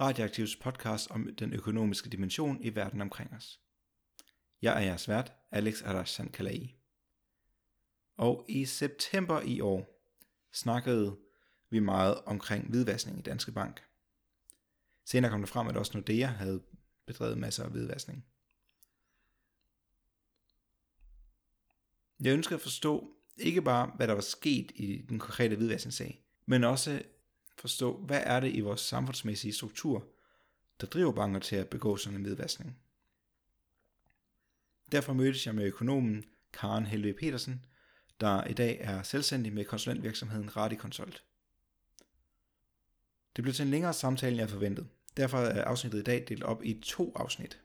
Radioaktivs podcast om den økonomiske dimension i verden omkring os. Jeg er jeres vært, Alex Arashan Kalai. Og i september i år snakkede vi meget omkring hvidvaskning i Danske Bank. Senere kom det frem, at også Nordea havde bedrevet masser af hvidvaskning. Jeg ønsker at forstå ikke bare, hvad der var sket i den konkrete hvidvaskningssag, men også forstå, hvad er det i vores samfundsmæssige struktur, der driver banker til at begå sådan en hvidvaskning. Derfor mødtes jeg med økonomen Karen Helve Petersen, der i dag er selvstændig med konsulentvirksomheden Radiconsult. Det blev til en længere samtale, end jeg forventede. Derfor er afsnittet i dag delt op i to afsnit.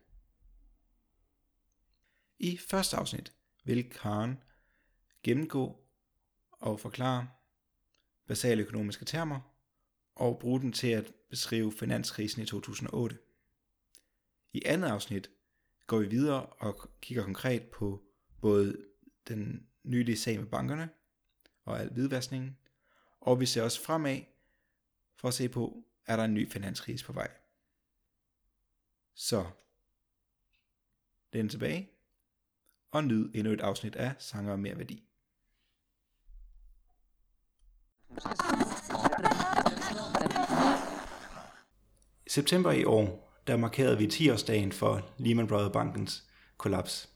I første afsnit vil Karen gennemgå og forklare basale økonomiske termer og bruge den til at beskrive finanskrisen i 2008. I andet afsnit går vi videre og kigger konkret på både den nylige sag med bankerne og al hvidvaskningen, og vi ser også fremad for at se på, er der en ny finanskrise på vej. Så, den tilbage, og nyd endnu et afsnit af Sanger og Mere Værdi. I september i år, der markerede vi 10-årsdagen for Lehman Brothers Bankens kollaps.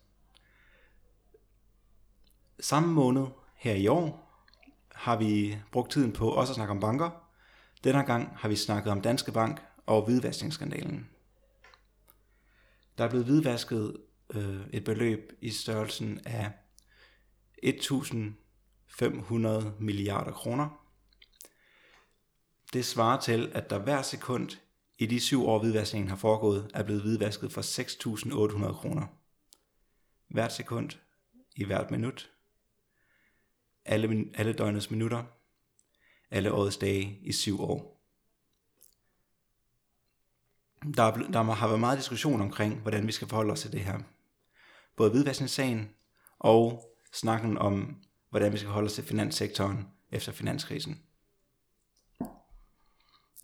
Samme måned her i år har vi brugt tiden på også at snakke om banker. Denne gang har vi snakket om Danske Bank og hvidvaskningsskandalen. Der er blevet hvidvasket øh, et beløb i størrelsen af 1.500 milliarder kroner. Det svarer til, at der hver sekund i de syv år hvidvaskningen har foregået, er blevet hvidvasket for 6.800 kroner. Hvert sekund, i hvert minut, alle, alle døgnets minutter, alle årets dage i syv år. Der, er, der har været meget diskussion omkring, hvordan vi skal forholde os til det her. Både hvidvaskningssagen og snakken om, hvordan vi skal forholde os til finanssektoren efter finanskrisen.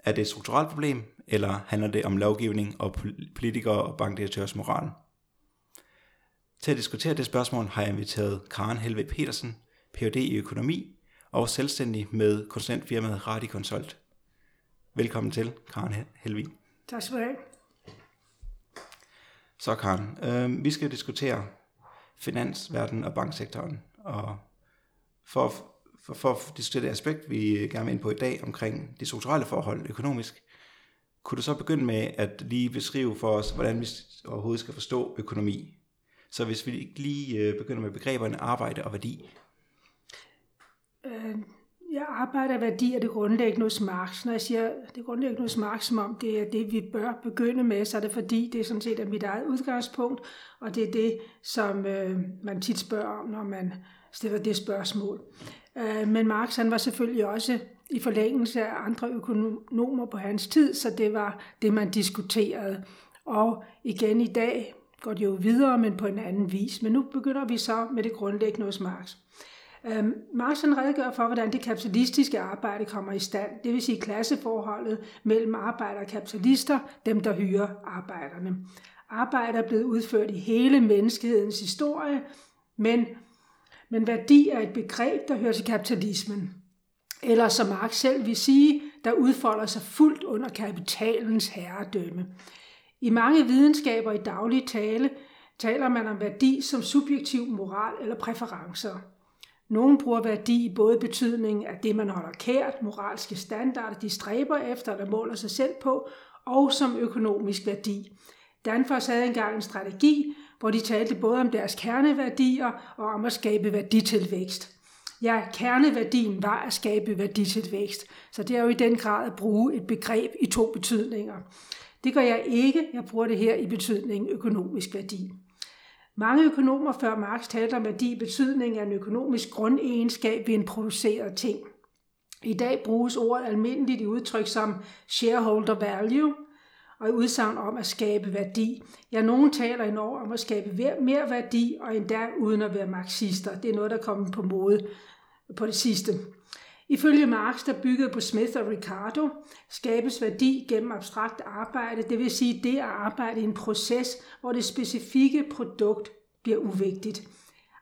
Er det et strukturelt problem, eller handler det om lovgivning og politikere og bankdirektørs moral? Til at diskutere det spørgsmål har jeg inviteret Karen Helve Petersen, Ph.D. i økonomi og selvstændig med konsulentfirmaet Radiconsult. Velkommen til, Karen Helve. Tak skal du have. Så Karen, øh, vi skal diskutere finansverdenen og banksektoren. Og for, for, for at diskutere det aspekt, vi gerne vil ind på i dag omkring de strukturelle forhold økonomisk, kunne du så begynde med at lige beskrive for os, hvordan vi overhovedet skal forstå økonomi? Så hvis vi lige øh, begynder med begreberne arbejde og værdi. Øh, jeg arbejder værdi er det grundlæggende hos Marx. Når jeg siger det grundlæggende hos Marx, som om det er det, vi bør begynde med, så er det fordi, det er sådan set er mit eget udgangspunkt, og det er det, som øh, man tit spørger om, når man stiller det spørgsmål. Øh, men Marx han var selvfølgelig også i forlængelse af andre økonomer på hans tid, så det var det, man diskuterede. Og igen i dag går det jo videre, men på en anden vis. Men nu begynder vi så med det grundlæggende hos Marx. Øhm, Marx han redegør for, hvordan det kapitalistiske arbejde kommer i stand, det vil sige klasseforholdet mellem arbejdere og kapitalister, dem der hyrer arbejderne. Arbejde er blevet udført i hele menneskehedens historie, men, men værdi er et begreb, der hører til kapitalismen. Eller som Marx selv vil sige, der udfolder sig fuldt under kapitalens herredømme. I mange videnskaber i daglig tale taler man om værdi som subjektiv moral eller præferencer. Nogle bruger værdi i både betydning af det, man holder kært, moralske standarder, de stræber efter eller måler sig selv på, og som økonomisk værdi. Danfoss havde engang en strategi, hvor de talte både om deres kerneværdier og om at skabe værditilvækst. Ja, kerneværdien var at skabe værditilvækst, så det er jo i den grad at bruge et begreb i to betydninger. Det gør jeg ikke. Jeg bruger det her i betydningen økonomisk værdi. Mange økonomer før Marx talte om værdi i betydning af en økonomisk grundegenskab ved en produceret ting. I dag bruges ordet almindeligt i udtryk som shareholder value og i udsagn om at skabe værdi. Ja, nogen taler endnu om at skabe mere værdi, og endda uden at være marxister. Det er noget, der kommer på mode på det sidste. Ifølge Marx, der byggede på Smith og Ricardo, skabes værdi gennem abstrakt arbejde, det vil sige det at arbejde i en proces, hvor det specifikke produkt bliver uvigtigt.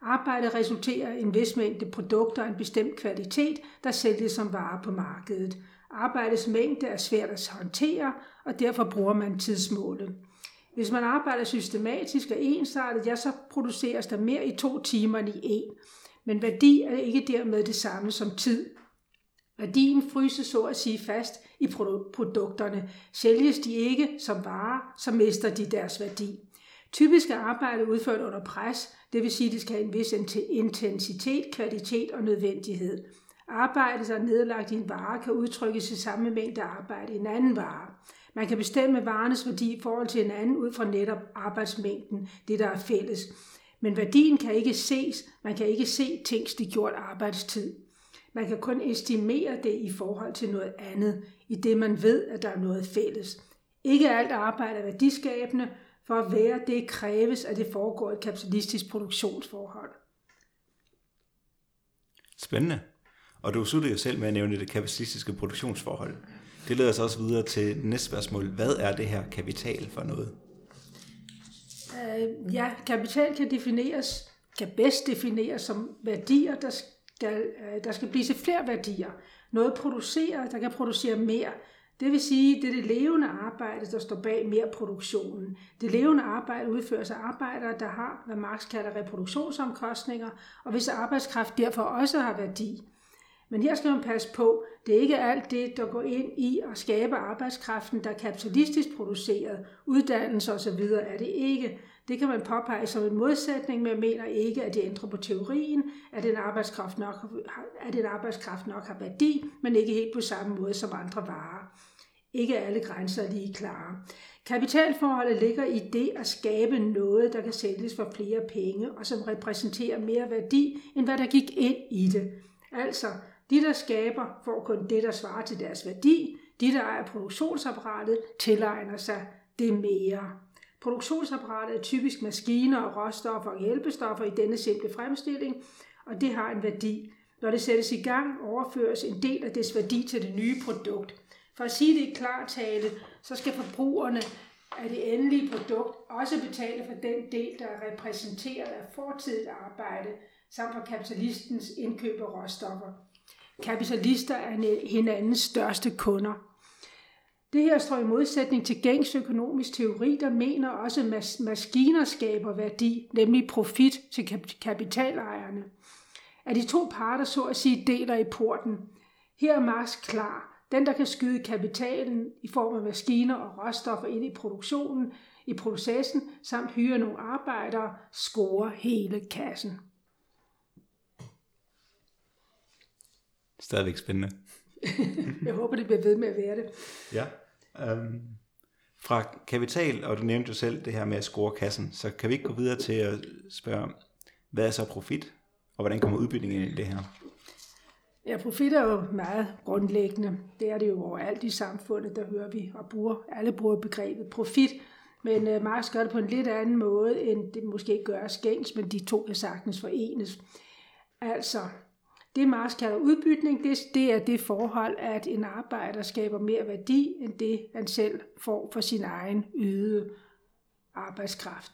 Arbejdet resulterer i en vis mængde produkter af en bestemt kvalitet, der sælges som vare på markedet. Arbejdets mængde er svært at håndtere, og derfor bruger man tidsmålet. Hvis man arbejder systematisk og ensartet, ja, så produceres der mere i to timer end i en. Men værdi er ikke dermed det samme som tid. Værdien fryses så at sige fast i produkterne. Sælges de ikke som varer, så mister de deres værdi. Typisk er arbejdet udført under pres, det vil sige, at det skal have en vis intensitet, kvalitet og nødvendighed. Arbejde, der er nedlagt i en vare, kan udtrykkes i samme mængde arbejde i en anden vare. Man kan bestemme varenes værdi i forhold til en anden ud fra netop arbejdsmængden, det der er fælles. Men værdien kan ikke ses, man kan ikke se gjort arbejdstid. Man kan kun estimere det i forhold til noget andet, i det man ved, at der er noget fælles. Ikke alt arbejde er værdiskabende, for at være det kræves, at det foregår et kapitalistisk produktionsforhold. Spændende. Og du sluttede jo selv med at nævne det kapitalistiske produktionsforhold. Det leder os også videre til næste spørgsmål. Hvad er det her kapital for noget? Øh, ja, kapital kan defineres, kan bedst defineres som værdier, der skal, øh, der skal blive til flere værdier. Noget producerer, der kan producere mere. Det vil sige, det er det levende arbejde, der står bag mere produktionen. Det levende arbejde udføres af arbejdere, der har, hvad Marx kalder reproduktionsomkostninger, og hvis arbejdskraft derfor også har værdi. Men her skal man passe på, det er ikke alt det, der går ind i at skabe arbejdskraften, der er kapitalistisk produceret. Uddannelse osv. er det ikke. Det kan man påpege som en modsætning, men jeg mener ikke, at det ændrer på teorien, at den arbejdskraft nok, at den arbejdskraft nok har værdi, men ikke helt på samme måde som andre varer. Ikke alle grænser er lige klare. Kapitalforholdet ligger i det at skabe noget, der kan sælges for flere penge, og som repræsenterer mere værdi, end hvad der gik ind i det. Altså, de, der skaber, får kun det, der svarer til deres værdi. De, der ejer produktionsapparatet, tilegner sig det mere. Produktionsapparatet er typisk maskiner og råstoffer og hjælpestoffer i denne simple fremstilling, og det har en værdi. Når det sættes i gang, overføres en del af dets værdi til det nye produkt. For at sige det i klar tale, så skal forbrugerne af det endelige produkt også betale for den del, der er repræsenteret af fortidigt arbejde, samt for kapitalistens indkøb af råstoffer. Kapitalister er hinandens største kunder. Det her står i modsætning til gængs økonomisk teori, der mener også, at maskiner skaber værdi, nemlig profit til kap- kapitalejerne. At de to parter så at sige deler i porten. Her er Marx klar. Den, der kan skyde kapitalen i form af maskiner og råstoffer ind i produktionen, i processen, samt hyre nogle arbejdere, scorer hele kassen. Stadigvæk spændende. jeg håber, det bliver ved med at være det. Ja. Um, fra kapital, og du nævnte jo selv det her med at score kassen, så kan vi ikke gå videre til at spørge, hvad er så profit, og hvordan kommer udbytningen ind i det her? Ja, profit er jo meget grundlæggende. Det er det jo overalt i samfundet, der hører vi og bruger, alle bruger begrebet profit. Men uh, Marx gør det på en lidt anden måde, end det måske gør skængs, men de to kan sagtens forenes. Altså, det Marx kalder udbytning, det, det er det forhold, at en arbejder skaber mere værdi, end det han selv får for sin egen ydede arbejdskraft.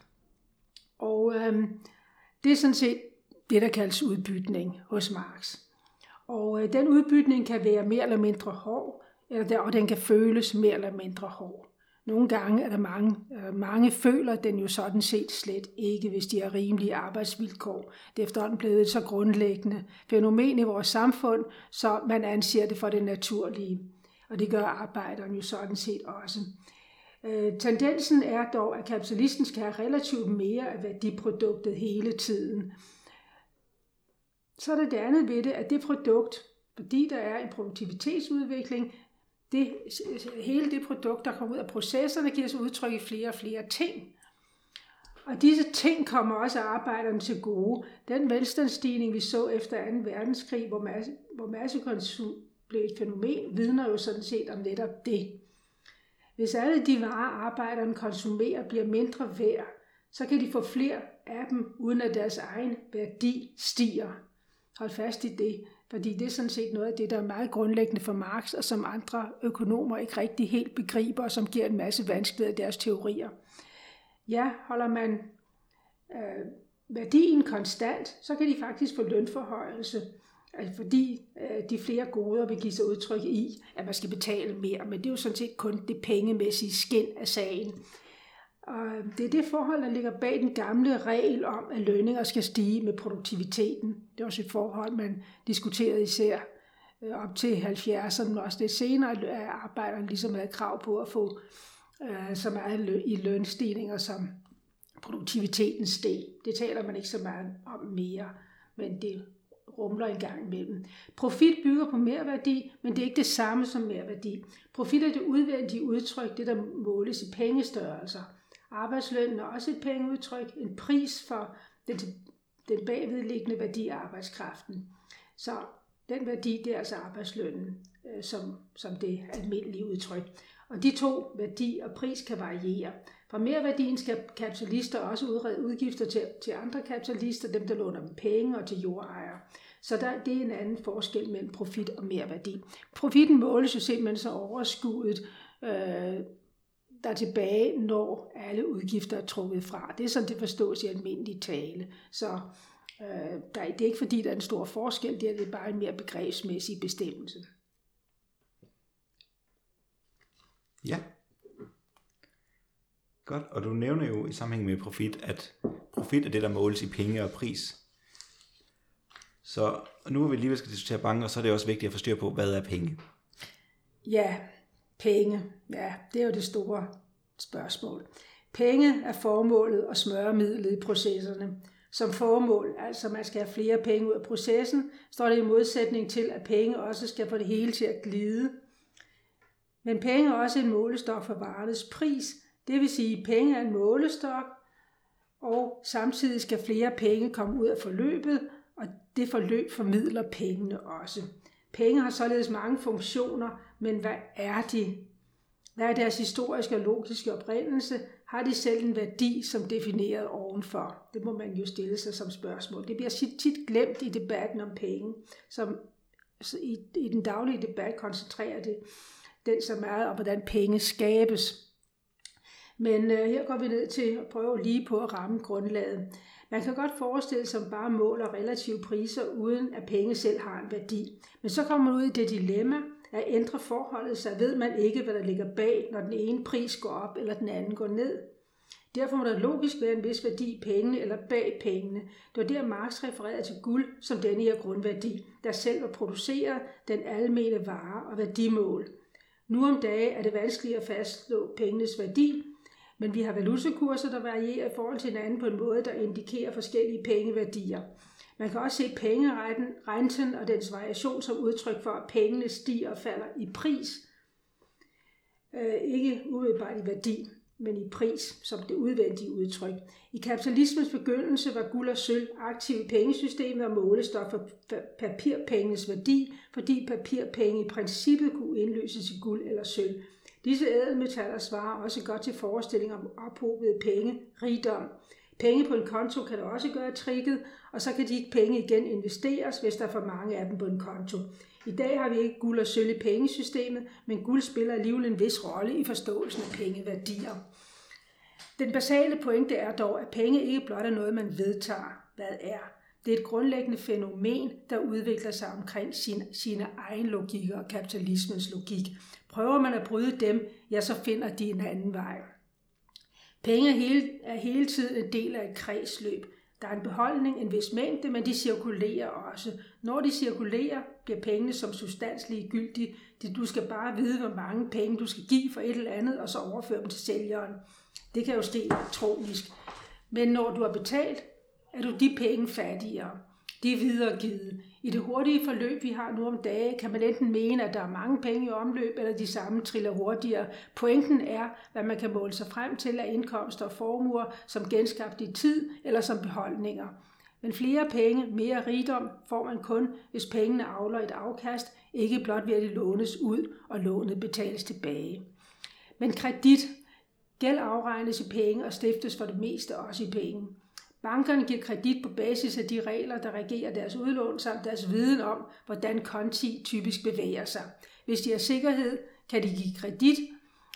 Og øhm, det er sådan set det, der kaldes udbytning hos Marx. Og øh, den udbytning kan være mere eller mindre hård, eller der, og den kan føles mere eller mindre hård. Nogle gange er der mange, øh, mange føler den jo sådan set slet ikke, hvis de har rimelige arbejdsvilkår. Det er efterhånden blevet et så grundlæggende fænomen i vores samfund, så man anser det for det naturlige. Og det gør arbejderen jo sådan set også. Øh, tendensen er dog, at kapitalisten skal have relativt mere af værdiproduktet hele tiden. Så er det det andet ved det, at det produkt, fordi der er en produktivitetsudvikling, det, hele det produkt, der kommer ud af processerne, giver sig udtryk i flere og flere ting. Og disse ting kommer også arbejderne til gode. Den velstandsstigning, vi så efter 2. verdenskrig, hvor, masse, hvor massekonsum blev et fænomen, vidner jo sådan set om netop det. Hvis alle de varer, arbejderne konsumerer, bliver mindre værd, så kan de få flere af dem, uden at deres egen værdi stiger. Hold fast i det, fordi det er sådan set noget af det, der er meget grundlæggende for Marx, og som andre økonomer ikke rigtig helt begriber, og som giver en masse vanskeligheder i deres teorier. Ja, holder man øh, værdien konstant, så kan de faktisk få lønforhøjelse, altså fordi øh, de flere goder vil give sig udtryk i, at man skal betale mere, men det er jo sådan set kun det pengemæssige skin af sagen. Og øhm, det er det forhold, der ligger bag den gamle regel om, at lønninger skal stige med produktiviteten. Det er også et forhold, man diskuterede især øh, op til 70'erne, men også det senere, at arbejderne ligesom havde krav på at få øh, så meget i lønstigninger, som produktiviteten steg. Det taler man ikke så meget om mere, men det rumler en gang imellem. Profit bygger på merværdi, men det er ikke det samme som merværdi. Profit er det udvendige udtryk, det der måles i pengestørrelser. Arbejdslønnen er også et pengeudtryk, en pris for den, den bagvedliggende værdi af arbejdskraften. Så den værdi, det er altså arbejdslønnen, øh, som, som det almindelige udtryk. Og de to, værdi og pris, kan variere. Fra merværdien skal kapitalister også udrede udgifter til, til andre kapitalister, dem der låner dem penge og til jordejere. Så der, det er en anden forskel mellem profit og merværdi. Profitten måles jo simpelthen så overskuddet, øh, der er tilbage, når alle udgifter er trukket fra. Det er sådan, det forstås i almindelig tale. Så øh, der, det er ikke fordi, der er en stor forskel, det er, det er bare en mere begrebsmæssig bestemmelse. Ja. Godt, og du nævner jo i sammenhæng med profit, at profit er det, der måles i penge og pris. Så nu er vi lige skal diskutere banker, så er det også vigtigt at få styr på, hvad er penge? Ja, penge. Ja, det er jo det store spørgsmål. Penge er formålet og smøremidlet i processerne. Som formål, altså man skal have flere penge ud af processen, står det i modsætning til, at penge også skal få det hele til at glide. Men penge er også en målestok for varernes pris, det vil sige, at penge er en målestok, og samtidig skal flere penge komme ud af forløbet, og det forløb formidler pengene også. Penge har således mange funktioner, men hvad er de? Hvad er deres historiske og logiske oprindelse? Har de selv en værdi, som defineret ovenfor? Det må man jo stille sig som spørgsmål. Det bliver tit glemt i debatten om penge, som i, i den daglige debat koncentrerer det den så meget om, hvordan penge skabes. Men øh, her går vi ned til at prøve lige på at ramme grundlaget. Man kan godt forestille sig, at bare måler relative priser, uden at penge selv har en værdi. Men så kommer man ud i det dilemma, at ændre forholdet, så ved man ikke, hvad der ligger bag, når den ene pris går op, eller den anden går ned. Derfor må der logisk være en vis værdi i pengene eller bag pengene. Det var der Marx refererede til guld som denne her grundværdi, der selv var produceret den almene vare og værdimål. Nu om dage er det vanskeligt at fastslå pengenes værdi, men vi har valutakurser, der varierer i forhold til hinanden på en måde, der indikerer forskellige pengeværdier. Man kan også se pengerenten og dens variation som udtryk for, at pengene stiger og falder i pris. Øh, ikke umiddelbart i værdi, men i pris som det udvendige udtryk. I kapitalismens begyndelse var guld og sølv aktive i pengesystemet og målestok for papirpengenes værdi, fordi papirpenge i princippet kunne indløses i guld eller sølv. Disse ædelmetaller svarer også godt til forestilling om ophobet penge, rigdom. Penge på en konto kan da også gøre tricket, og så kan de penge igen investeres, hvis der er for mange af dem på en konto. I dag har vi ikke guld og sølv i pengesystemet, men guld spiller alligevel en vis rolle i forståelsen af pengeværdier. Den basale pointe er dog, at penge ikke blot er noget, man vedtager, hvad er. Det er et grundlæggende fænomen, der udvikler sig omkring sin, sine egen logikker og kapitalismens logik. Prøver man at bryde dem, ja, så finder de en anden vej. Penge er hele, er hele tiden en del af et kredsløb. Der er en beholdning, en vis mængde, men de cirkulerer også. Når de cirkulerer, bliver pengene som substans ligegyldige. Du skal bare vide, hvor mange penge du skal give for et eller andet, og så overføre dem til sælgeren. Det kan jo ske elektronisk. Men når du har betalt, er du de penge fattigere. De er videregivet. I det hurtige forløb, vi har nu om dage, kan man enten mene, at der er mange penge i omløb, eller de samme triller hurtigere. Pointen er, hvad man kan måle sig frem til af indkomster og formuer, som genskabt i tid eller som beholdninger. Men flere penge, mere rigdom, får man kun, hvis pengene afler et afkast, ikke blot ved at det lånes ud og lånet betales tilbage. Men kredit, gæld afregnes i penge og stiftes for det meste også i penge. Bankerne giver kredit på basis af de regler, der regerer deres udlån, samt deres viden om, hvordan konti typisk bevæger sig. Hvis de har sikkerhed, kan de give kredit,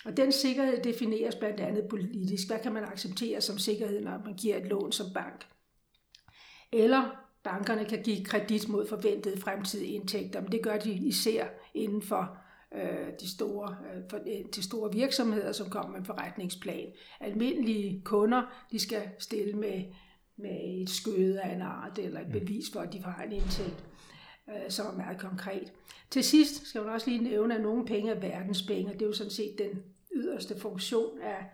og den sikkerhed defineres blandt andet politisk. Hvad kan man acceptere som sikkerhed, når man giver et lån som bank? Eller bankerne kan give kredit mod forventede fremtidige indtægter, men det gør de især inden for øh, de store, øh, for, øh, de store virksomheder, som kommer med forretningsplan. Almindelige kunder, de skal stille med med et skøde af en art, eller et mm. bevis for, at de har en indtægt, øh, som er meget konkret. Til sidst skal man også lige nævne, at nogle penge er verdenspenge, det er jo sådan set den yderste funktion af,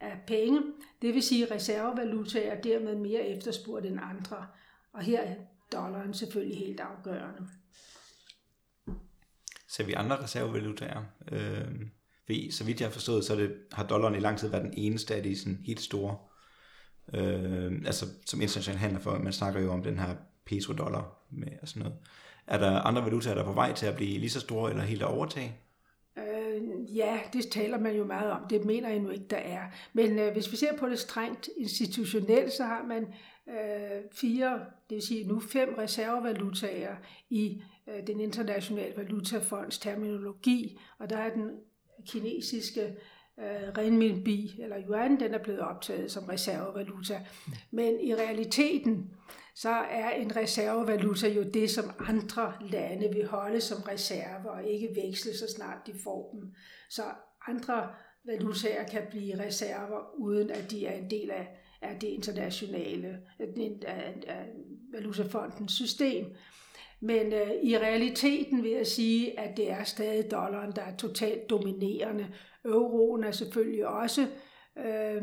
af penge. Det vil sige, at reservevaluta er dermed mere efterspurgt end andre. Og her er dollaren selvfølgelig helt afgørende. Ser vi andre reservevalutaer? Øh, så vidt jeg har forstået, så det, har dollaren i lang tid været den eneste af de sådan helt store øh, altså som international handler for, man snakker jo om den her petrodollar med og sådan noget. Er der andre valutaer, der er på vej til at blive lige så store eller helt at overtage? Øh, ja, det taler man jo meget om. Det mener jeg nu ikke, der er. Men øh, hvis vi ser på det strengt institutionelt, så har man øh, fire, det vil sige nu fem reservevalutaer i øh, den internationale valutafonds terminologi, og der er den kinesiske øh, renminbi eller yuan, den er blevet optaget som reservevaluta. Men i realiteten, så er en reservevaluta jo det, som andre lande vil holde som reserve og ikke veksle, så snart de får dem. Så andre valutaer kan blive reserver, uden at de er en del af, af det internationale, af, af valutafondens system. Men øh, i realiteten vil jeg sige, at det er stadig dollaren, der er totalt dominerende. Euroen er selvfølgelig også øh,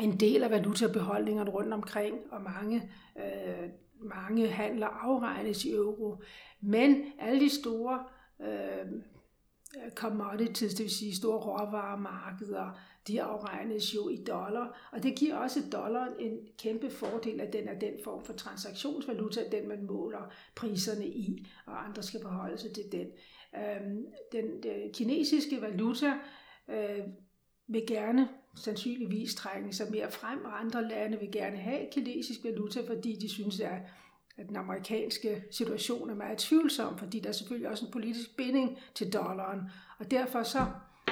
en del af valutabeholdningerne rundt omkring, og mange, øh, mange handler afregnes i euro. Men alle de store øh, commodities, det vil sige store råvaremarkeder, de afregnes jo i dollar, og det giver også dollaren en kæmpe fordel, at den er den form for transaktionsvaluta, den man måler priserne i, og andre skal forholde sig til den. Øhm, den, den kinesiske valuta øh, vil gerne sandsynligvis trænge sig mere frem, og andre lande vil gerne have kinesisk valuta, fordi de synes, at at den amerikanske situation er meget tvivlsom, fordi der er selvfølgelig også en politisk binding til dollaren. Og derfor så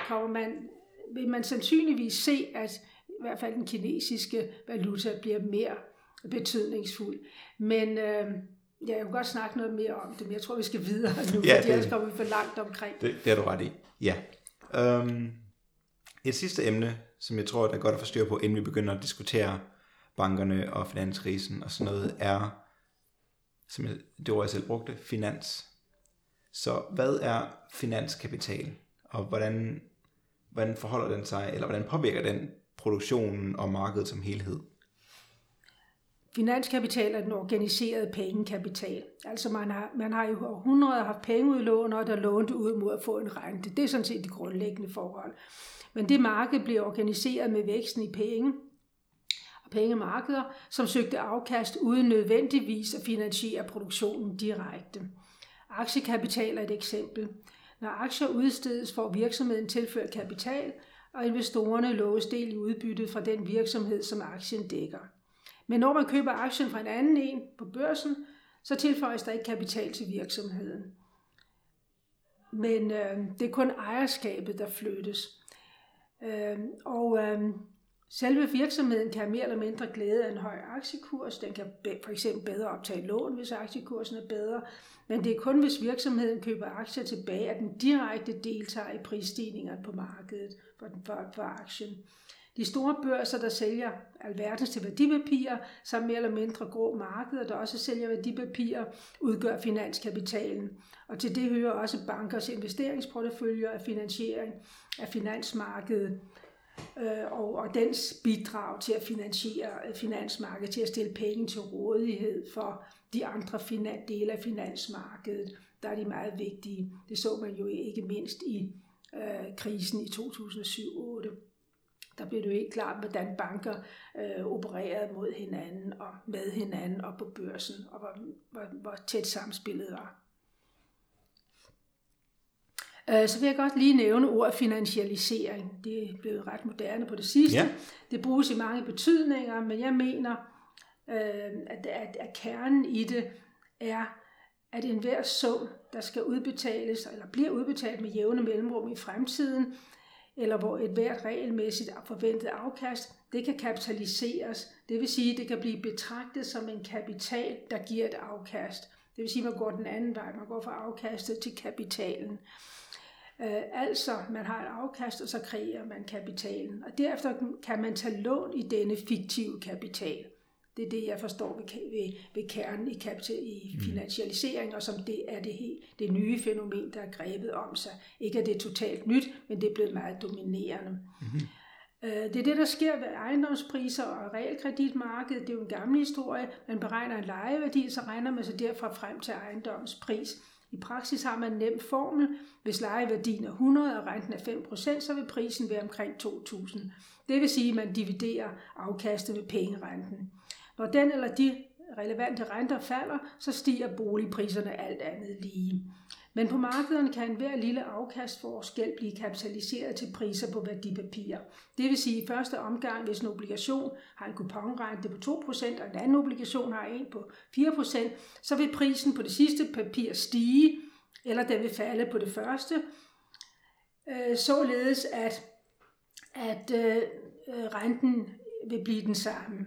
kommer man, vil man sandsynligvis se, at i hvert fald den kinesiske valuta bliver mere betydningsfuld. Men øh, ja, jeg kunne godt snakke noget mere om det, men jeg tror, vi skal videre nu, ja, fordi ellers kommer vi for langt omkring. Det, det er du ret i, ja. Um, et sidste emne, som jeg tror, der er godt at få styr på, inden vi begynder at diskutere bankerne og finanskrisen og sådan noget, er som jeg, det ord jeg selv brugte, finans. Så hvad er finanskapital, og hvordan, hvordan forholder den sig, eller hvordan påvirker den produktionen og markedet som helhed? Finanskapital er den organiserede pengekapital. Altså man har, man har i århundreder haft pengeudlånere, der lånte ud mod at få en rente. Det er sådan set de grundlæggende forhold. Men det marked bliver organiseret med væksten i penge, og pengemarkeder, som søgte afkast uden nødvendigvis at finansiere produktionen direkte. Aktiekapital er et eksempel. Når aktier udstedes, får virksomheden tilført kapital, og investorerne loves del i udbyttet fra den virksomhed, som aktien dækker. Men når man køber aktien fra en anden en på børsen, så tilføjes der ikke kapital til virksomheden. Men øh, det er kun ejerskabet, der flyttes. Øh, og øh, Selve virksomheden kan have mere eller mindre glæde af en høj aktiekurs. Den kan for eksempel bedre optage lån, hvis aktiekursen er bedre. Men det er kun, hvis virksomheden køber aktier tilbage, at den direkte deltager i prisstigninger på markedet for, den, for, for aktien. De store børser, der sælger alverdens til værdipapirer, samt mere eller mindre grå markeder, der også sælger værdipapirer, udgør finanskapitalen. Og til det hører også bankers investeringsporteføljer af finansiering af finansmarkedet øh, og, og dens bidrag til at finansiere øh, finansmarkedet, til at stille penge til rådighed for de andre finan- dele af finansmarkedet, der er de meget vigtige. Det så man jo ikke mindst i øh, krisen i 2007-2008. Der blev det jo helt klart, hvordan banker øh, opererede mod hinanden og med hinanden og på børsen, og hvor, hvor, hvor tæt samspillet var. Øh, så vil jeg godt lige nævne ordet finansialisering. Det er blevet ret moderne på det sidste. Ja. Det bruges i mange betydninger, men jeg mener, øh, at, at, at kernen i det er, at enhver sum, der skal udbetales, eller bliver udbetalt med jævne mellemrum i fremtiden, eller hvor et hvert regelmæssigt forventet afkast, det kan kapitaliseres. Det vil sige, at det kan blive betragtet som en kapital, der giver et afkast. Det vil sige, at man går den anden vej. Man går fra afkastet til kapitalen. Øh, altså, man har et afkast, og så kreerer man kapitalen. Og derefter kan man tage lån i denne fiktive kapital. Det er det, jeg forstår ved, ved, ved kernen i, kapital, i mm. finansialisering, og som det er det, helt, det nye fænomen, der er grebet om sig. Ikke at det er totalt nyt, men det er blevet meget dominerende. Mm-hmm. Det er det, der sker ved ejendomspriser og realkreditmarkedet. Det er jo en gammel historie. Man beregner en lejeværdi, så regner man sig derfra frem til ejendomspris. I praksis har man en nem formel. Hvis lejeværdien er 100 og renten er 5%, så vil prisen være omkring 2.000. Det vil sige, at man dividerer afkastet med pengerenten. Når den eller de relevante renter falder, så stiger boligpriserne alt andet lige. Men på markederne kan enhver lille afkastforskel blive kapitaliseret til priser på værdipapirer. Det vil sige, at i første omgang, hvis en obligation har en kuponrente på 2%, og en anden obligation har en på 4%, så vil prisen på det sidste papir stige, eller den vil falde på det første, øh, således at, at øh, renten vil blive den samme.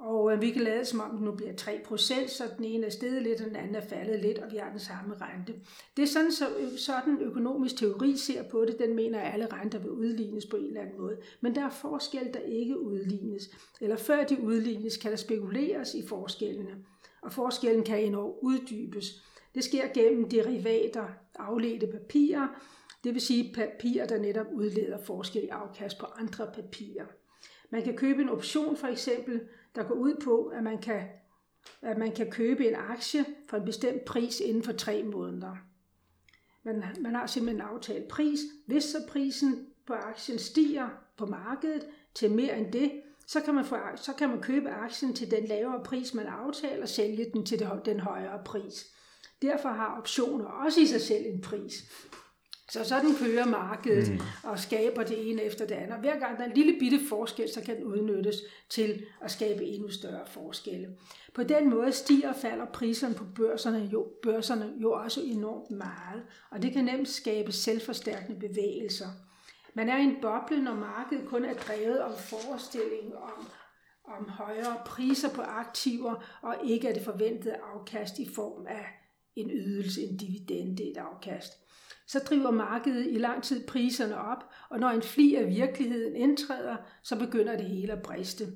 Og øh, vi kan lade som om det nu bliver 3%, så den ene er steget lidt, og den anden er faldet lidt, og vi har den samme rente. Det er sådan, så, sådan økonomisk teori ser på det. Den mener, at alle renter vil udlignes på en eller anden måde. Men der er forskel, der ikke udlignes. Eller før de udlignes, kan der spekuleres i forskellene. Og forskellen kan endnu uddybes. Det sker gennem derivater, afledte papirer, det vil sige papirer, der netop udleder forskel i afkast på andre papirer. Man kan købe en option for eksempel, der går ud på, at man kan, at man kan købe en aktie for en bestemt pris inden for tre måneder. Man, man har simpelthen en aftalt pris. Hvis så prisen på aktien stiger på markedet til mere end det, så kan man, få, så kan man købe aktien til den lavere pris, man aftaler, og sælge den til den højere pris. Derfor har optioner også i sig selv en pris. Så sådan kører markedet mm. og skaber det ene efter det andet. Og hver gang der er en lille bitte forskel, så kan den udnyttes til at skabe endnu større forskelle. På den måde stiger og falder priserne på børserne jo, børserne jo også enormt meget, og det kan nemt skabe selvforstærkende bevægelser. Man er i en boble, når markedet kun er drevet om forestilling om, om højere priser på aktiver, og ikke af det forventede afkast i form af en ydelse, en dividende, et afkast så driver markedet i lang tid priserne op, og når en fli af virkeligheden indtræder, så begynder det hele at briste.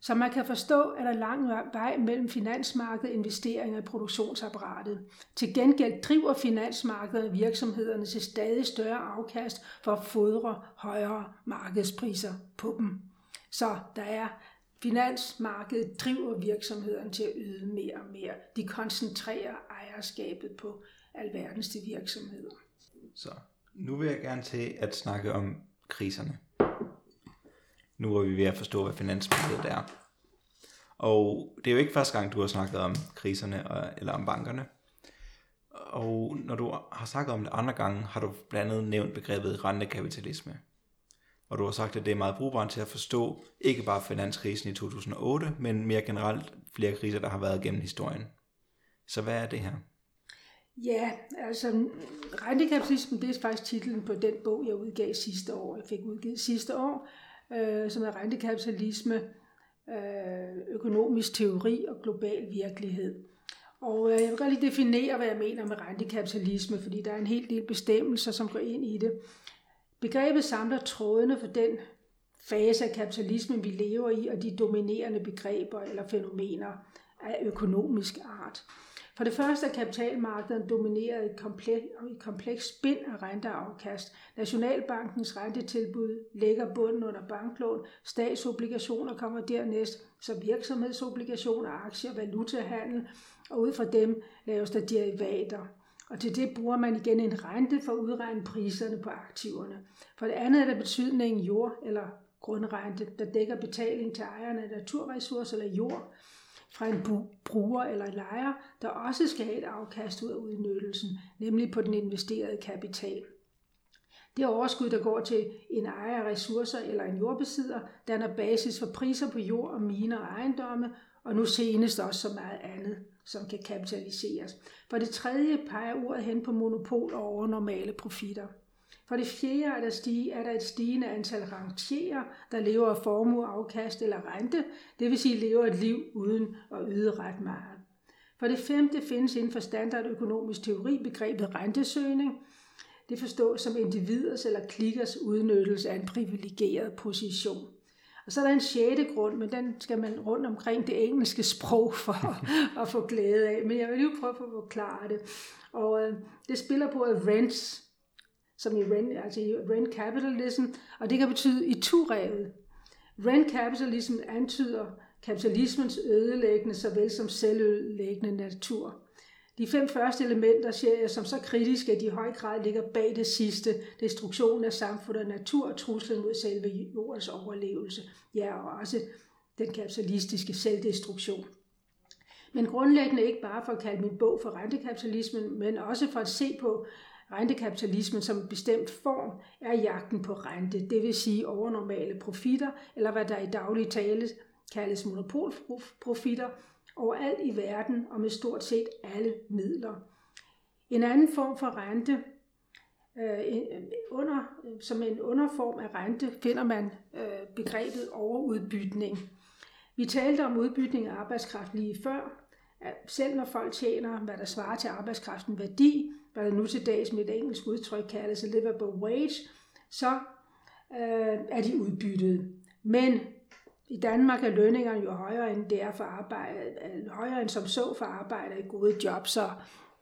Så man kan forstå, at der er lang vej mellem finansmarkedet investeringer i produktionsapparatet. Til gengæld driver finansmarkedet virksomhederne til stadig større afkast for at fodre højere markedspriser på dem. Så der er finansmarkedet driver virksomhederne til at yde mere og mere. De koncentrerer ejerskabet på alverdens de virksomheder. Så nu vil jeg gerne til at snakke om kriserne. Nu er vi ved at forstå, hvad finansmarkedet er. Og det er jo ikke første gang, du har snakket om kriserne øh, eller om bankerne. Og når du har snakket om det andre gange, har du blandt andet nævnt begrebet rentekapitalisme. Og du har sagt, at det er meget brugbart til at forstå ikke bare finanskrisen i 2008, men mere generelt flere kriser, der har været gennem historien. Så hvad er det her? Ja, altså rentekapitalismen, det er faktisk titlen på den bog, jeg udgav sidste år. Jeg fik udgivet sidste år, øh, som er rentekapitalisme, øh, økonomisk teori og global virkelighed. Og øh, jeg vil godt lige definere, hvad jeg mener med rentekapitalisme, fordi der er en hel del bestemmelser, som går ind i det. Begrebet samler trådene for den fase af kapitalismen, vi lever i, og de dominerende begreber eller fænomener af økonomisk art. For det første er kapitalmarkedet domineret i et komplekst kompleks spind af renteafkast. Nationalbankens rentetilbud lægger bunden under banklån, statsobligationer kommer dernæst, så virksomhedsobligationer, aktier, valutahandel, og ud fra dem laves der derivater. Og til det bruger man igen en rente for at udregne priserne på aktiverne. For det andet er der betydningen jord- eller grundrente, der dækker betaling til ejerne af naturressourcer eller jord fra en bruger eller lejer, der også skal have et afkast ud af udnyttelsen, nemlig på den investerede kapital. Det overskud, der går til en ejer af ressourcer eller en jordbesidder, danner basis for priser på jord og miner og ejendomme, og nu senest også så meget andet, som kan kapitaliseres. For det tredje peger ordet hen på monopol over normale profitter. For det fjerde er der, stige, er der et stigende antal rentierer, der lever af formue, afkast eller rente, det vil sige lever et liv uden at yde ret meget. For det femte findes inden for standardøkonomisk teori begrebet rentesøgning. Det forstås som individers eller klikkers udnyttelse af en privilegeret position. Og så er der en sjette grund, men den skal man rundt omkring det engelske sprog for at få glæde af. Men jeg vil lige prøve at forklare det. Og øh, det spiller på, at rents, som i rent, altså i rent capitalism, og det kan betyde i turevet. Rent capitalism antyder kapitalismens ødelæggende såvel som selvødelæggende natur. De fem første elementer ser jeg som så kritiske, at de i høj grad ligger bag det sidste, destruktion af samfundet og natur og truslen mod selve jordens overlevelse. Ja, og også den kapitalistiske selvdestruktion. Men grundlæggende ikke bare for at kalde min bog for rentekapitalismen, men også for at se på rentekapitalismen som en bestemt form, er jagten på rente, det vil sige overnormale profitter, eller hvad der i daglig tale kaldes monopolprofitter, overalt i verden og med stort set alle midler. En anden form for rente, øh, øh, under, øh, som en underform af rente, finder man begrebet overudbytning. Vi talte om udbytning af arbejdskraft lige før. Selv når folk tjener, hvad der svarer til arbejdskraften værdi, hvad der nu til dags med et engelsk udtryk kaldes livable wage, så øh, er de udbyttet. Men i Danmark er lønningerne jo højere end det er for arbejde, højere end som så for arbejde i gode job, så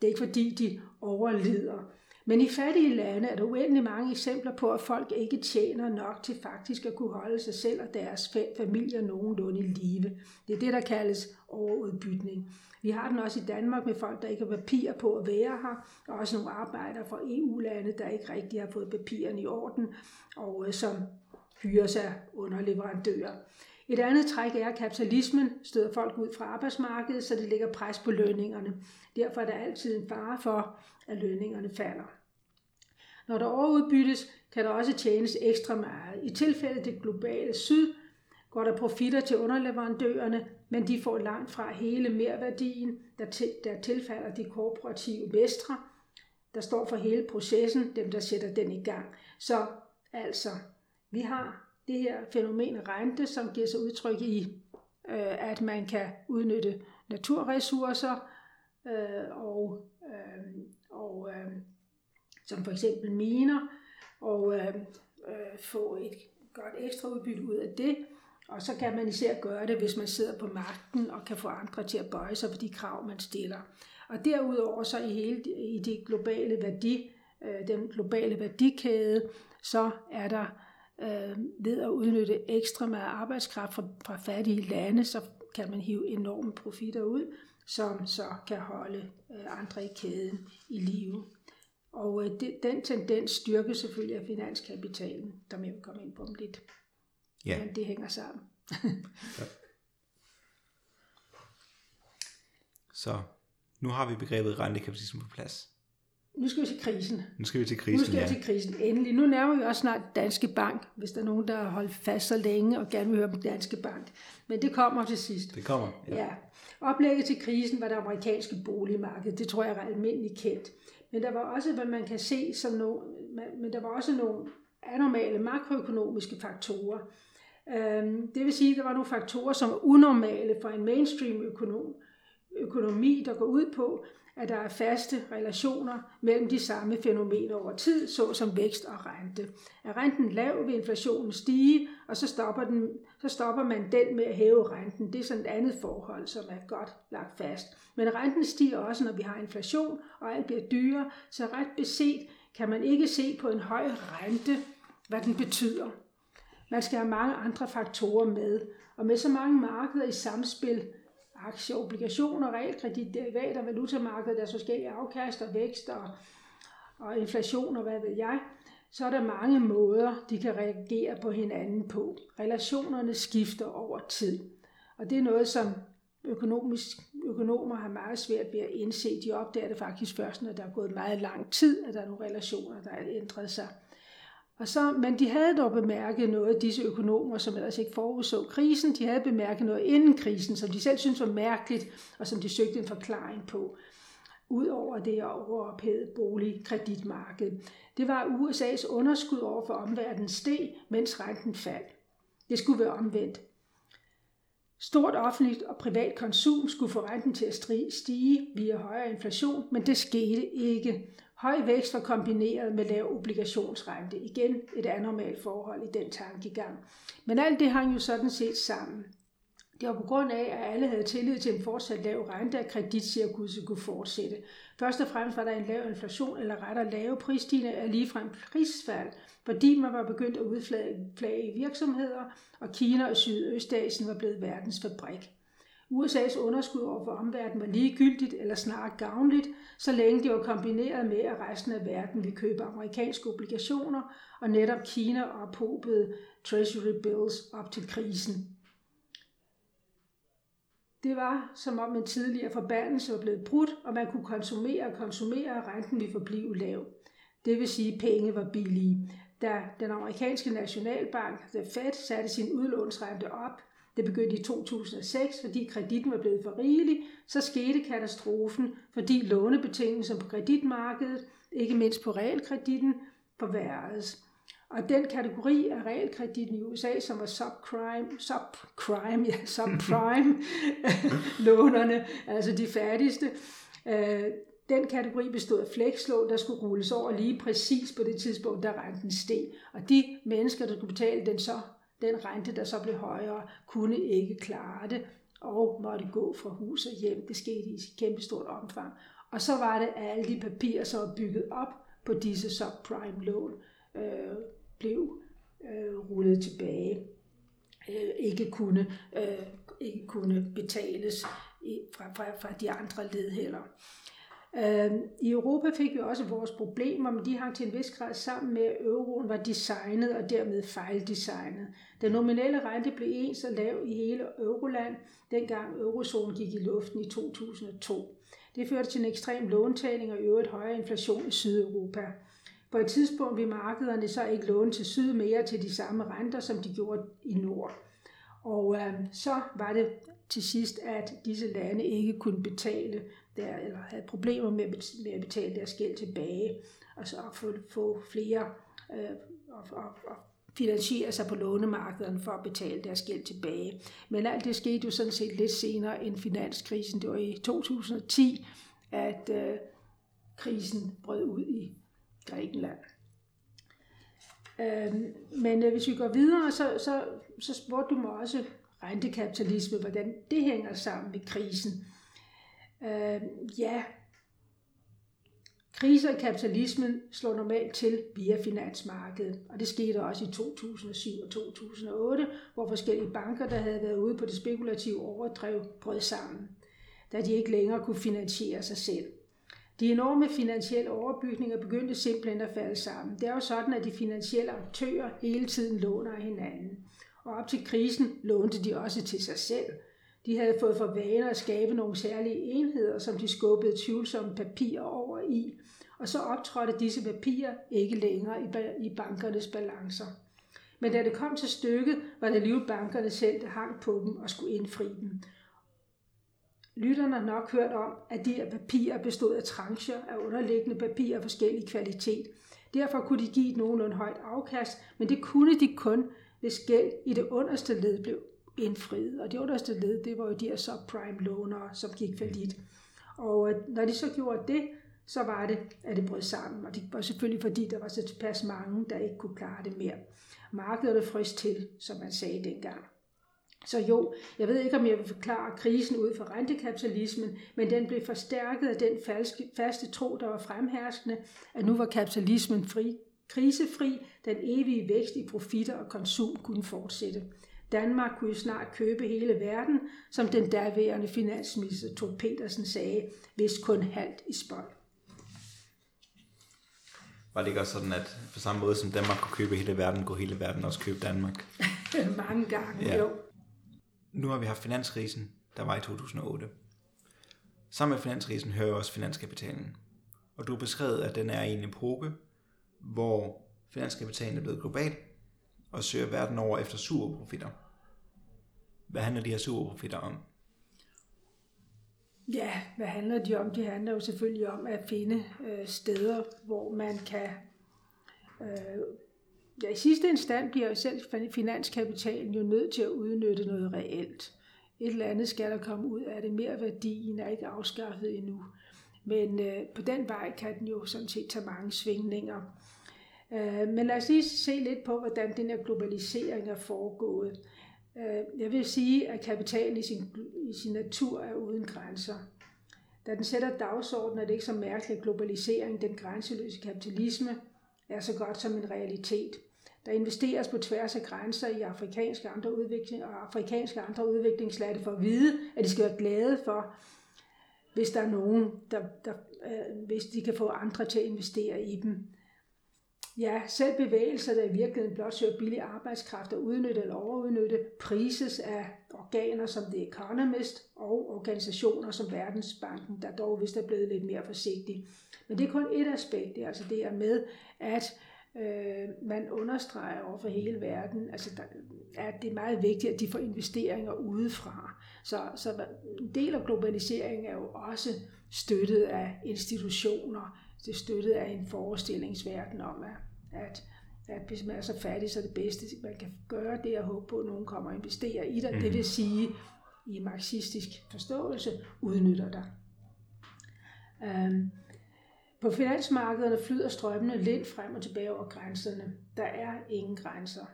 det er ikke fordi, de overlider. Men i fattige lande er der uendelig mange eksempler på, at folk ikke tjener nok til faktisk at kunne holde sig selv og deres familier nogenlunde i live. Det er det, der kaldes overudbytning. Vi har den også i Danmark med folk, der ikke har papir på at være her, og også nogle arbejdere fra EU-lande, der ikke rigtig har fået papirerne i orden, og øh, som hyrer sig underleverandører. Et andet træk er, at kapitalismen støder folk ud fra arbejdsmarkedet, så det lægger pres på lønningerne. Derfor er der altid en fare for, at lønningerne falder. Når der overudbyttes, kan der også tjenes ekstra meget. I tilfælde det globale syd går der profitter til underleverandørerne, men de får langt fra hele merværdien, der, til, der tilfalder de korporative mestre, der står for hele processen, dem der sætter den i gang. Så altså, vi har det her fænomen rente, som giver sig udtryk i, øh, at man kan udnytte naturressourcer øh, og, øh, og øh, som for eksempel miner, og øh, øh, få et godt ekstra udbytte ud af det. Og så kan man især gøre det, hvis man sidder på magten og kan få andre til at bøje sig for de krav, man stiller. Og derudover så i hele i det globale værdi, øh, den globale værdikæde, så er der øh, ved at udnytte ekstra meget arbejdskraft fra, fra fattige lande, så kan man hive enorme profitter ud, som så kan holde øh, andre i kæden i live. Og øh, det, den tendens styrker selvfølgelig af finanskapitalen, der vil komme ind på om lidt. Ja. Men det hænger sammen. ja. Så nu har vi begrebet rentekapitalisme på plads. Nu skal vi til krisen. Nu skal vi til krisen, Nu skal vi ja. til krisen. Endelig. Nu nærmer vi også snart Danske Bank, hvis der er nogen, der har holdt fast så længe og gerne vil høre om Danske Bank. Men det kommer til sidst. Det kommer, ja. ja. Oplægget til krisen var det amerikanske boligmarked. Det tror jeg er almindeligt kendt. Men der var også, hvad man kan se som nogle, men der var også nogle anormale makroøkonomiske faktorer. Øhm, det vil sige, at der var nogle faktorer, som var unormale for en mainstream økonom, økonomi, der går ud på, at der er faste relationer mellem de samme fænomener over tid, såsom vækst og rente. Er renten lav, vil inflationen stige, og så stopper, den, så stopper man den med at hæve renten. Det er sådan et andet forhold, som er godt lagt fast. Men renten stiger også, når vi har inflation, og alt bliver dyrere, så ret beset kan man ikke se på en høj rente, hvad den betyder. Man skal have mange andre faktorer med, og med så mange markeder i samspil, aktier, obligationer, realkredit, derivater, valutamarkedet, deres forskellige afkast og vækst og, og inflation og hvad ved jeg, så er der mange måder, de kan reagere på hinanden på. Relationerne skifter over tid. Og det er noget, som økonomisk, økonomer har meget svært ved at indse. De opdager det faktisk først, når der er gået meget lang tid, at der er nogle relationer, der er ændret sig. Og så, men de havde dog bemærket noget, disse økonomer, som ellers ikke forudså krisen, de havde bemærket noget inden krisen, som de selv syntes var mærkeligt, og som de søgte en forklaring på. Udover det overophedede boligkreditmarked. Det var USA's underskud over for omverdenen steg, mens renten faldt. Det skulle være omvendt. Stort offentligt og privat konsum skulle få renten til at stige via højere inflation, men det skete ikke. Høj vækst var kombineret med lav obligationsrente. Igen et anormalt forhold i den tankegang. Men alt det hang jo sådan set sammen. Det var på grund af, at alle havde tillid til en fortsat lav rente, at kreditcirkuset kunne fortsætte. Først og fremmest var der en lav inflation, eller rettere lave prisstigende af ligefrem prisfald, fordi man var begyndt at udflage virksomheder, og Kina og Sydøstasien var blevet verdens fabrik. USA's underskud over for omverdenen var ligegyldigt eller snarere gavnligt, så længe det var kombineret med, at resten af verden ville købe amerikanske obligationer, og netop Kina ophobede treasury bills op til krisen. Det var som om en tidligere forbandelse var blevet brudt, og man kunne konsumere og konsumere, og renten ville forblive lav. Det vil sige, at penge var billige. Da den amerikanske nationalbank, The Fed, satte sin udlånsrente op, det begyndte i 2006, fordi kreditten var blevet for rigelig, så skete katastrofen, fordi lånebetingelser på kreditmarkedet, ikke mindst på realkreditten, forværredes. Og den kategori af realkreditten i USA, som var subprime, subprime, ja, subprime lånerne, altså de fattigste, øh, den kategori bestod af flekslån, der skulle rulles over lige præcis på det tidspunkt, da renten steg. Og de mennesker, der skulle betale den så den rente, der så blev højere, kunne ikke klare det og måtte gå fra hus og hjem. Det skete i kæmpestort omfang. Og så var det, at alle de papirer, som var bygget op på disse subprime-lån, øh, blev øh, rullet tilbage. Øh, ikke, kunne, øh, ikke kunne betales i, fra, fra, fra de andre led heller. Øh, I Europa fik vi også vores problemer, men de hang til en vis grad sammen med, at euroen var designet og dermed fejldesignet. Den nominelle rente blev ens så lav i hele Euroland, dengang eurozonen gik i luften i 2002. Det førte til en ekstrem låntagning og øvrigt højere inflation i Sydeuropa. På et tidspunkt vil markederne så ikke låne til syd mere til de samme renter, som de gjorde i nord. Og øh, så var det til sidst, at disse lande ikke kunne betale der, eller havde problemer med, med at betale deres gæld tilbage, og så få, få flere øh, og, og, og finansiere sig på lånemarkederne for at betale deres gæld tilbage. Men alt det skete jo sådan set lidt senere end finanskrisen. Det var i 2010, at øh, krisen brød ud i Grækenland. Øh, men øh, hvis vi går videre, så, så, så spurgte du mig også rentekapitalisme, hvordan det hænger sammen med krisen. Øh, ja, kriser i kapitalismen slår normalt til via finansmarkedet, og det skete også i 2007 og 2008, hvor forskellige banker, der havde været ude på det spekulative overdrev, brød sammen, da de ikke længere kunne finansiere sig selv. De enorme finansielle overbygninger begyndte simpelthen at falde sammen. Det er jo sådan, at de finansielle aktører hele tiden låner af hinanden. Og op til krisen lånte de også til sig selv – de havde fået for vaner at skabe nogle særlige enheder, som de skubbede tvivlsomme papirer over i, og så optrådte disse papirer ikke længere i bankernes balancer. Men da det kom til stykket, var det alligevel bankerne selv, der hang på dem og skulle indfri dem. Lytterne har nok hørt om, at de her papirer bestod af trancher af underliggende papirer af forskellig kvalitet. Derfor kunne de give et nogenlunde højt afkast, men det kunne de kun, hvis gæld i det underste led blev indfriet. Og det underste led, det var jo de her subprime lånere, som gik for lidt. Og øh, når de så gjorde det, så var det, at det brød sammen. Og det var selvfølgelig fordi, der var så tilpas mange, der ikke kunne klare det mere. Markedet frøs til, som man sagde dengang. Så jo, jeg ved ikke, om jeg vil forklare krisen ud fra rentekapitalismen, men den blev forstærket af den falske, faste tro, der var fremherskende, at nu var kapitalismen fri, krisefri, den evige vækst i profitter og konsum kunne fortsætte. Danmark kunne jo snart købe hele verden, som den daværende finansminister Tor Petersen sagde, hvis kun halvt i spøj. Var det ikke også sådan, at på samme måde som Danmark kunne købe hele verden, kunne hele verden også købe Danmark? Mange gange, ja. jo. Nu har vi haft finanskrisen, der var i 2008. Sammen med finanskrisen hører også finanskapitalen. Og du har beskrevet, at den er i en epoke, hvor finanskapitalen er blevet global og søger verden over efter superprofitter. Hvad handler de her superprofitter om? Ja, hvad handler de om? Det handler jo selvfølgelig om at finde øh, steder, hvor man kan... Øh, ja, I sidste instans bliver jo selv finanskapitalen jo nødt til at udnytte noget reelt. Et eller andet skal der komme ud af det. Mere værdien er ikke afskaffet endnu. Men øh, på den vej kan den jo sådan set tage mange svingninger. Øh, men lad os lige se lidt på, hvordan den her globalisering er foregået. Øh, jeg vil sige, at kapitalen i sin, i sin natur er uden grænser. Da den sætter dagsordenen, er det ikke så mærkeligt, at globalisering, den grænseløse kapitalisme, er så godt som en realitet. Der investeres på tværs af grænser i afrikanske andre udvikling, og afrikanske andre udviklingslande for at vide, at de skal være glade for, hvis der er nogen, der, der, øh, hvis de kan få andre til at investere i dem. Ja, selv bevægelser, der i virkeligheden blot søger billig arbejdskraft og udnytte eller overudnytte, prises af organer som The Economist og organisationer som Verdensbanken, der dog vist er blevet lidt mere forsigtige. Men det er kun et aspekt, det er altså det er med, at øh, man understreger over for hele verden, altså der, at det er meget vigtigt, at de får investeringer udefra. Så, så en del af globaliseringen er jo også støttet af institutioner, det støttet af en forestillingsverden om, at, at, at hvis man er så fattig, så er det bedste, man kan gøre, det er at håbe på, at nogen kommer og investerer i dig. Mm. Det vil mhm. sige, i marxistisk forståelse, udnytter dig. Um, på finansmarkederne flyder strømmene lidt frem og tilbage over grænserne. Der er ingen grænser.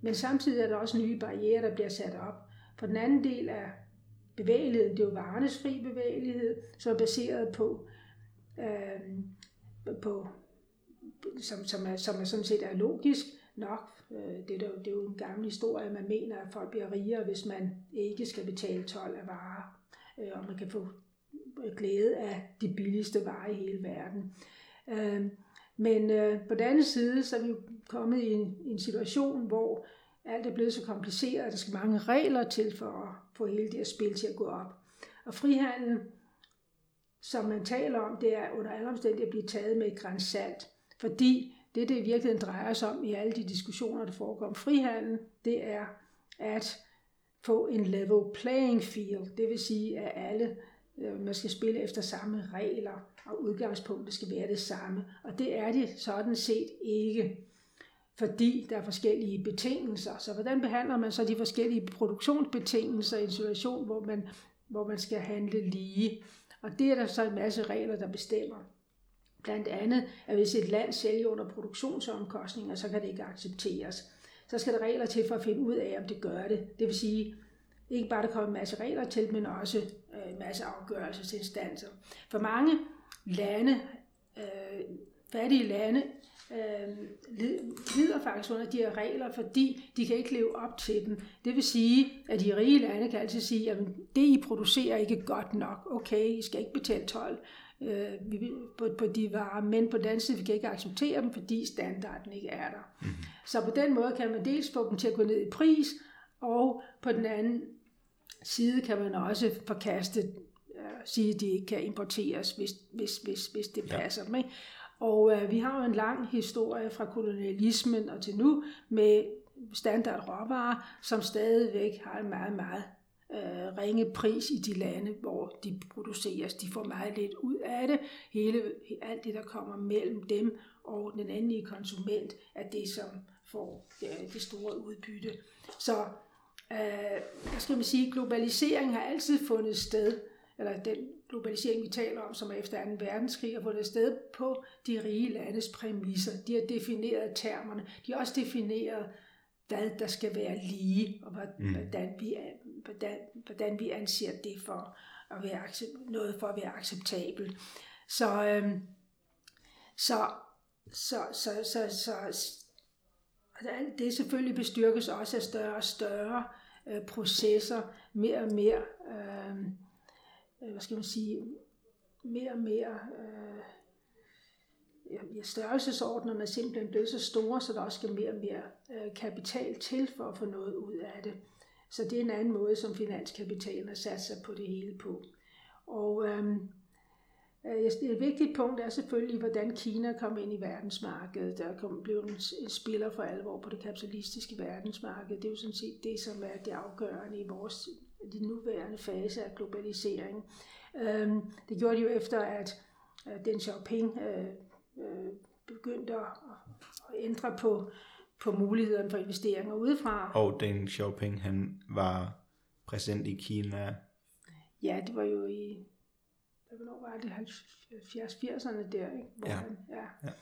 Men samtidig er der også nye barriere, der bliver sat op. For den anden del af bevægeligheden, det er jo varenes fri bevægelighed, som er baseret på øh, på, som, som, er, som er sådan set er logisk nok. Øh, det er, jo, det er jo en gammel historie, man mener, at folk bliver rigere, hvis man ikke skal betale 12 af varer, øh, og man kan få øh, glæde af de billigste varer i hele verden. Men på den anden side, så er vi jo kommet i en, en situation, hvor alt er blevet så kompliceret, at der skal mange regler til for at få hele det her spil til at gå op. Og frihandel som man taler om, det er under alle omstændigheder at blive taget med et græns salt. Fordi det, det i virkeligheden drejer sig om i alle de diskussioner, der foregår om frihandel, det er at få en level playing field. Det vil sige, at alle øh, man skal spille efter samme regler, og udgangspunktet skal være det samme. Og det er det sådan set ikke, fordi der er forskellige betingelser. Så hvordan behandler man så de forskellige produktionsbetingelser i en situation, hvor man, hvor man skal handle lige? Og det er der så en masse regler, der bestemmer. Blandt andet, at hvis et land sælger under produktionsomkostninger, så kan det ikke accepteres. Så skal der regler til for at finde ud af, om det gør det. Det vil sige, ikke bare der kommer en masse regler til, men også øh, en masse afgørelsesinstanser. For mange lande, øh, fattige lande, øh, lider faktisk under de her regler, fordi de kan ikke leve op til dem. Det vil sige, at de rige lande kan altid sige, at det I producerer ikke godt nok. Okay, I skal ikke betale 12 øh, på, på de varer, men på den anden side, vi kan ikke acceptere dem, fordi standarden ikke er der. Mm-hmm. Så på den måde kan man dels få dem til at gå ned i pris, og på den anden side kan man også forkaste øh, sige, at de ikke kan importeres, hvis, hvis, hvis, hvis det passer ja. dem. Ikke? Og øh, vi har jo en lang historie fra kolonialismen og til nu med standard råvarer, som stadigvæk har en meget, meget øh, ringe pris i de lande, hvor de produceres. De får meget lidt ud af det. Hele, alt det, der kommer mellem dem og den endelige konsument, er det, som får øh, det store udbytte. Så øh, hvad skal man sige, globalisering har altid fundet sted, eller den globalisering, vi taler om, som er efter 2. verdenskrig, har fundet sted på de rige landes præmisser. De har defineret termerne. De har også defineret, hvad der skal være lige, og mm. hvordan, vi, hvordan, hvordan vi anser det for at være noget for at være acceptabelt. Så, øhm, så, så, så, så, så, så det selvfølgelig bestyrkes også af større og større øh, processer, mere og mere, øh Øh, hvad skal man sige, mere og mere, øh, ja, størrelsesordnerne er simpelthen blevet så store, så der også skal mere og mere øh, kapital til for at få noget ud af det. Så det er en anden måde, som finanskapitalen har sat sig på det hele på. Og øh, øh et vigtigt punkt er selvfølgelig, hvordan Kina kom ind i verdensmarkedet. Der kom, blev en spiller for alvor på det kapitalistiske verdensmarked. Det er jo sådan set det, som er det afgørende i vores de nuværende fase af globalisering. Øhm, det gjorde de jo efter, at Deng Xiaoping øh, øh, begyndte at, at ændre på, på mulighederne for investeringer udefra. Og Deng Xiaoping, han var præsident i Kina Ja, det var jo i, hvornår var det, 70-80'erne der, ikke? Hvor ja. Han, ja. ja.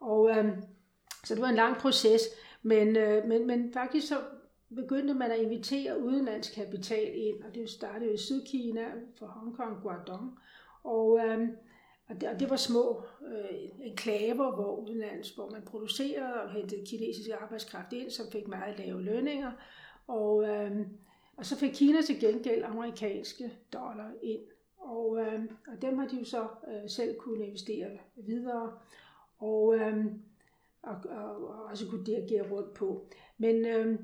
Og øhm, så det var en lang proces, men, øh, men, men faktisk så begyndte man at invitere udenlandsk kapital ind, og det startede i Sydkina for Hongkong, Guangdong, og, øh, og, det, og det var små øh, enklaver, hvor udenlands, hvor man producerede og hentede kinesisk arbejdskraft ind, som fik meget lave lønninger, og øh, og så fik Kina til gengæld amerikanske dollar ind. Og, øh, og dem har de jo så øh, selv kunne investere videre. Og, øh, og, og, og også kunne dirigere rundt på. Men øh,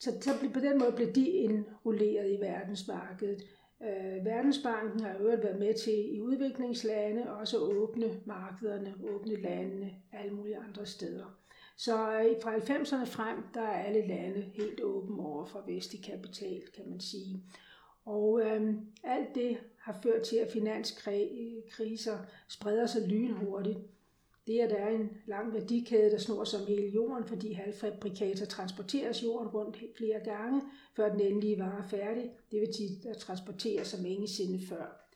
så, så på den måde blev de indrulleret i verdensmarkedet. Øh, Verdensbanken har jo været med til i udviklingslande også at åbne markederne, åbne landene, alle mulige andre steder. Så øh, fra 90'erne frem, der er alle lande helt åbne over for vestlig kapital, kan man sige. Og øhm, alt det har ført til, at finanskriser spreder sig lynhurtigt. Det er, at der er en lang værdikæde, der snor som hele jorden, fordi halvfabrikater transporteres jorden rundt flere gange, før den endelige vare er færdig. Det vil sige, at transporteres som ingen sinde før.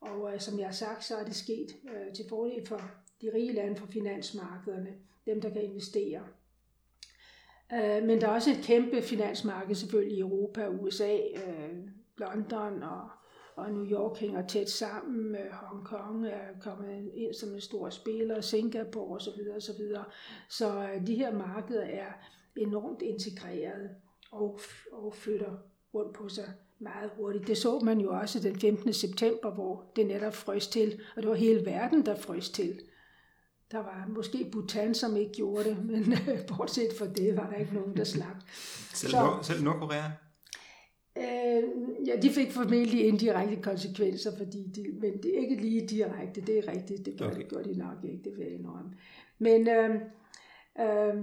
Og øh, som jeg har sagt, så er det sket øh, til fordel for de rige lande for finansmarkederne dem der kan investere. Øh, men der er også et kæmpe finansmarked selvfølgelig i Europa og USA. Øh, London og, og New York hænger tæt sammen. Hong Kong er kommet ind som en stor spiller, Singapore osv. osv. Så øh, de her markeder er enormt integreret og, og flytter rundt på sig meget hurtigt. Det så man jo også den 15. september, hvor det netop frøs til, og det var hele verden, der frøs til. Der var måske Bhutan, som ikke gjorde det, men øh, bortset fra det var der ikke nogen, der slap. Selv, Så, Nord- selv Nordkorea? Øh, ja, de fik formentlig indirekte konsekvenser, fordi de, men det er ikke lige direkte, det er rigtigt, det okay. gjorde de nok ikke, det vil jeg indrømme. Men øh, øh,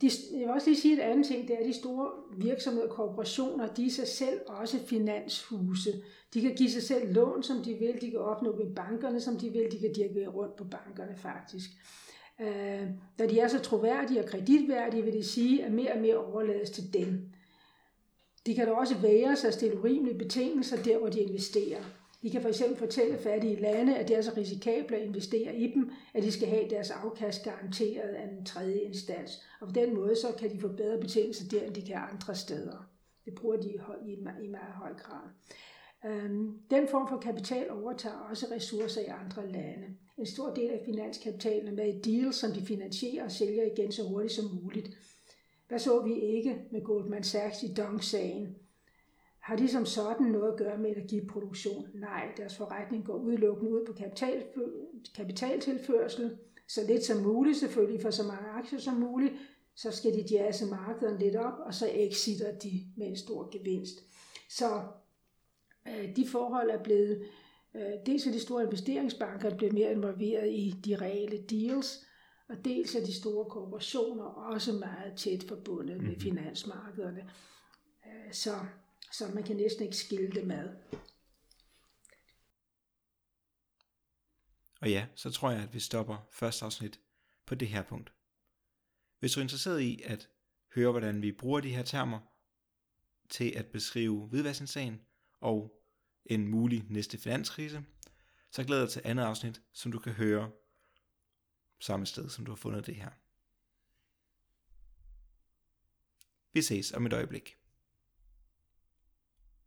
de, jeg vil også lige sige et andet ting, det er, at de store virksomheder og korporationer, de er sig selv også finanshuse. De kan give sig selv lån, som de vil, de kan opnå ved bankerne, som de vil, de kan dirigere rundt på bankerne faktisk. Øh, da de er så troværdige og kreditværdige, vil det sige, at mere og mere overlades til dem. De kan da også være sig at stille urimelige betingelser der, hvor de investerer. De kan for eksempel fortælle fattige lande, at det er så risikabelt at investere i dem, at de skal have deres afkast garanteret af en tredje instans. Og på den måde så kan de få bedre betingelser der, end de kan andre steder. Det bruger de i meget høj grad. Øhm, den form for kapital overtager også ressourcer i andre lande. En stor del af finanskapitalen er med i deals, som de finansierer og sælger igen så hurtigt som muligt. Hvad så vi ikke med Goldman Sachs i Dong-sagen? Har de som sådan noget at gøre med energiproduktion? Nej, deres forretning går udelukkende ud på kapital, kapitaltilførsel, så lidt som muligt selvfølgelig for så mange aktier som muligt, så skal de jazze markederne lidt op, og så exitter de med en stor gevinst. Så øh, de forhold er blevet, øh, dels er de store investeringsbanker blevet mere involveret i de reelle deals, og dels er de store korporationer også meget tæt forbundet med mhm. finansmarkederne. Øh, så så man kan næsten ikke skille dem ad. Og ja, så tror jeg, at vi stopper første afsnit på det her punkt. Hvis du er interesseret i at høre, hvordan vi bruger de her termer til at beskrive hvidvaskningssagen, og en mulig næste finanskrise, så glæder jeg dig til andet afsnit, som du kan høre samme sted, som du har fundet det her. Vi ses om et øjeblik.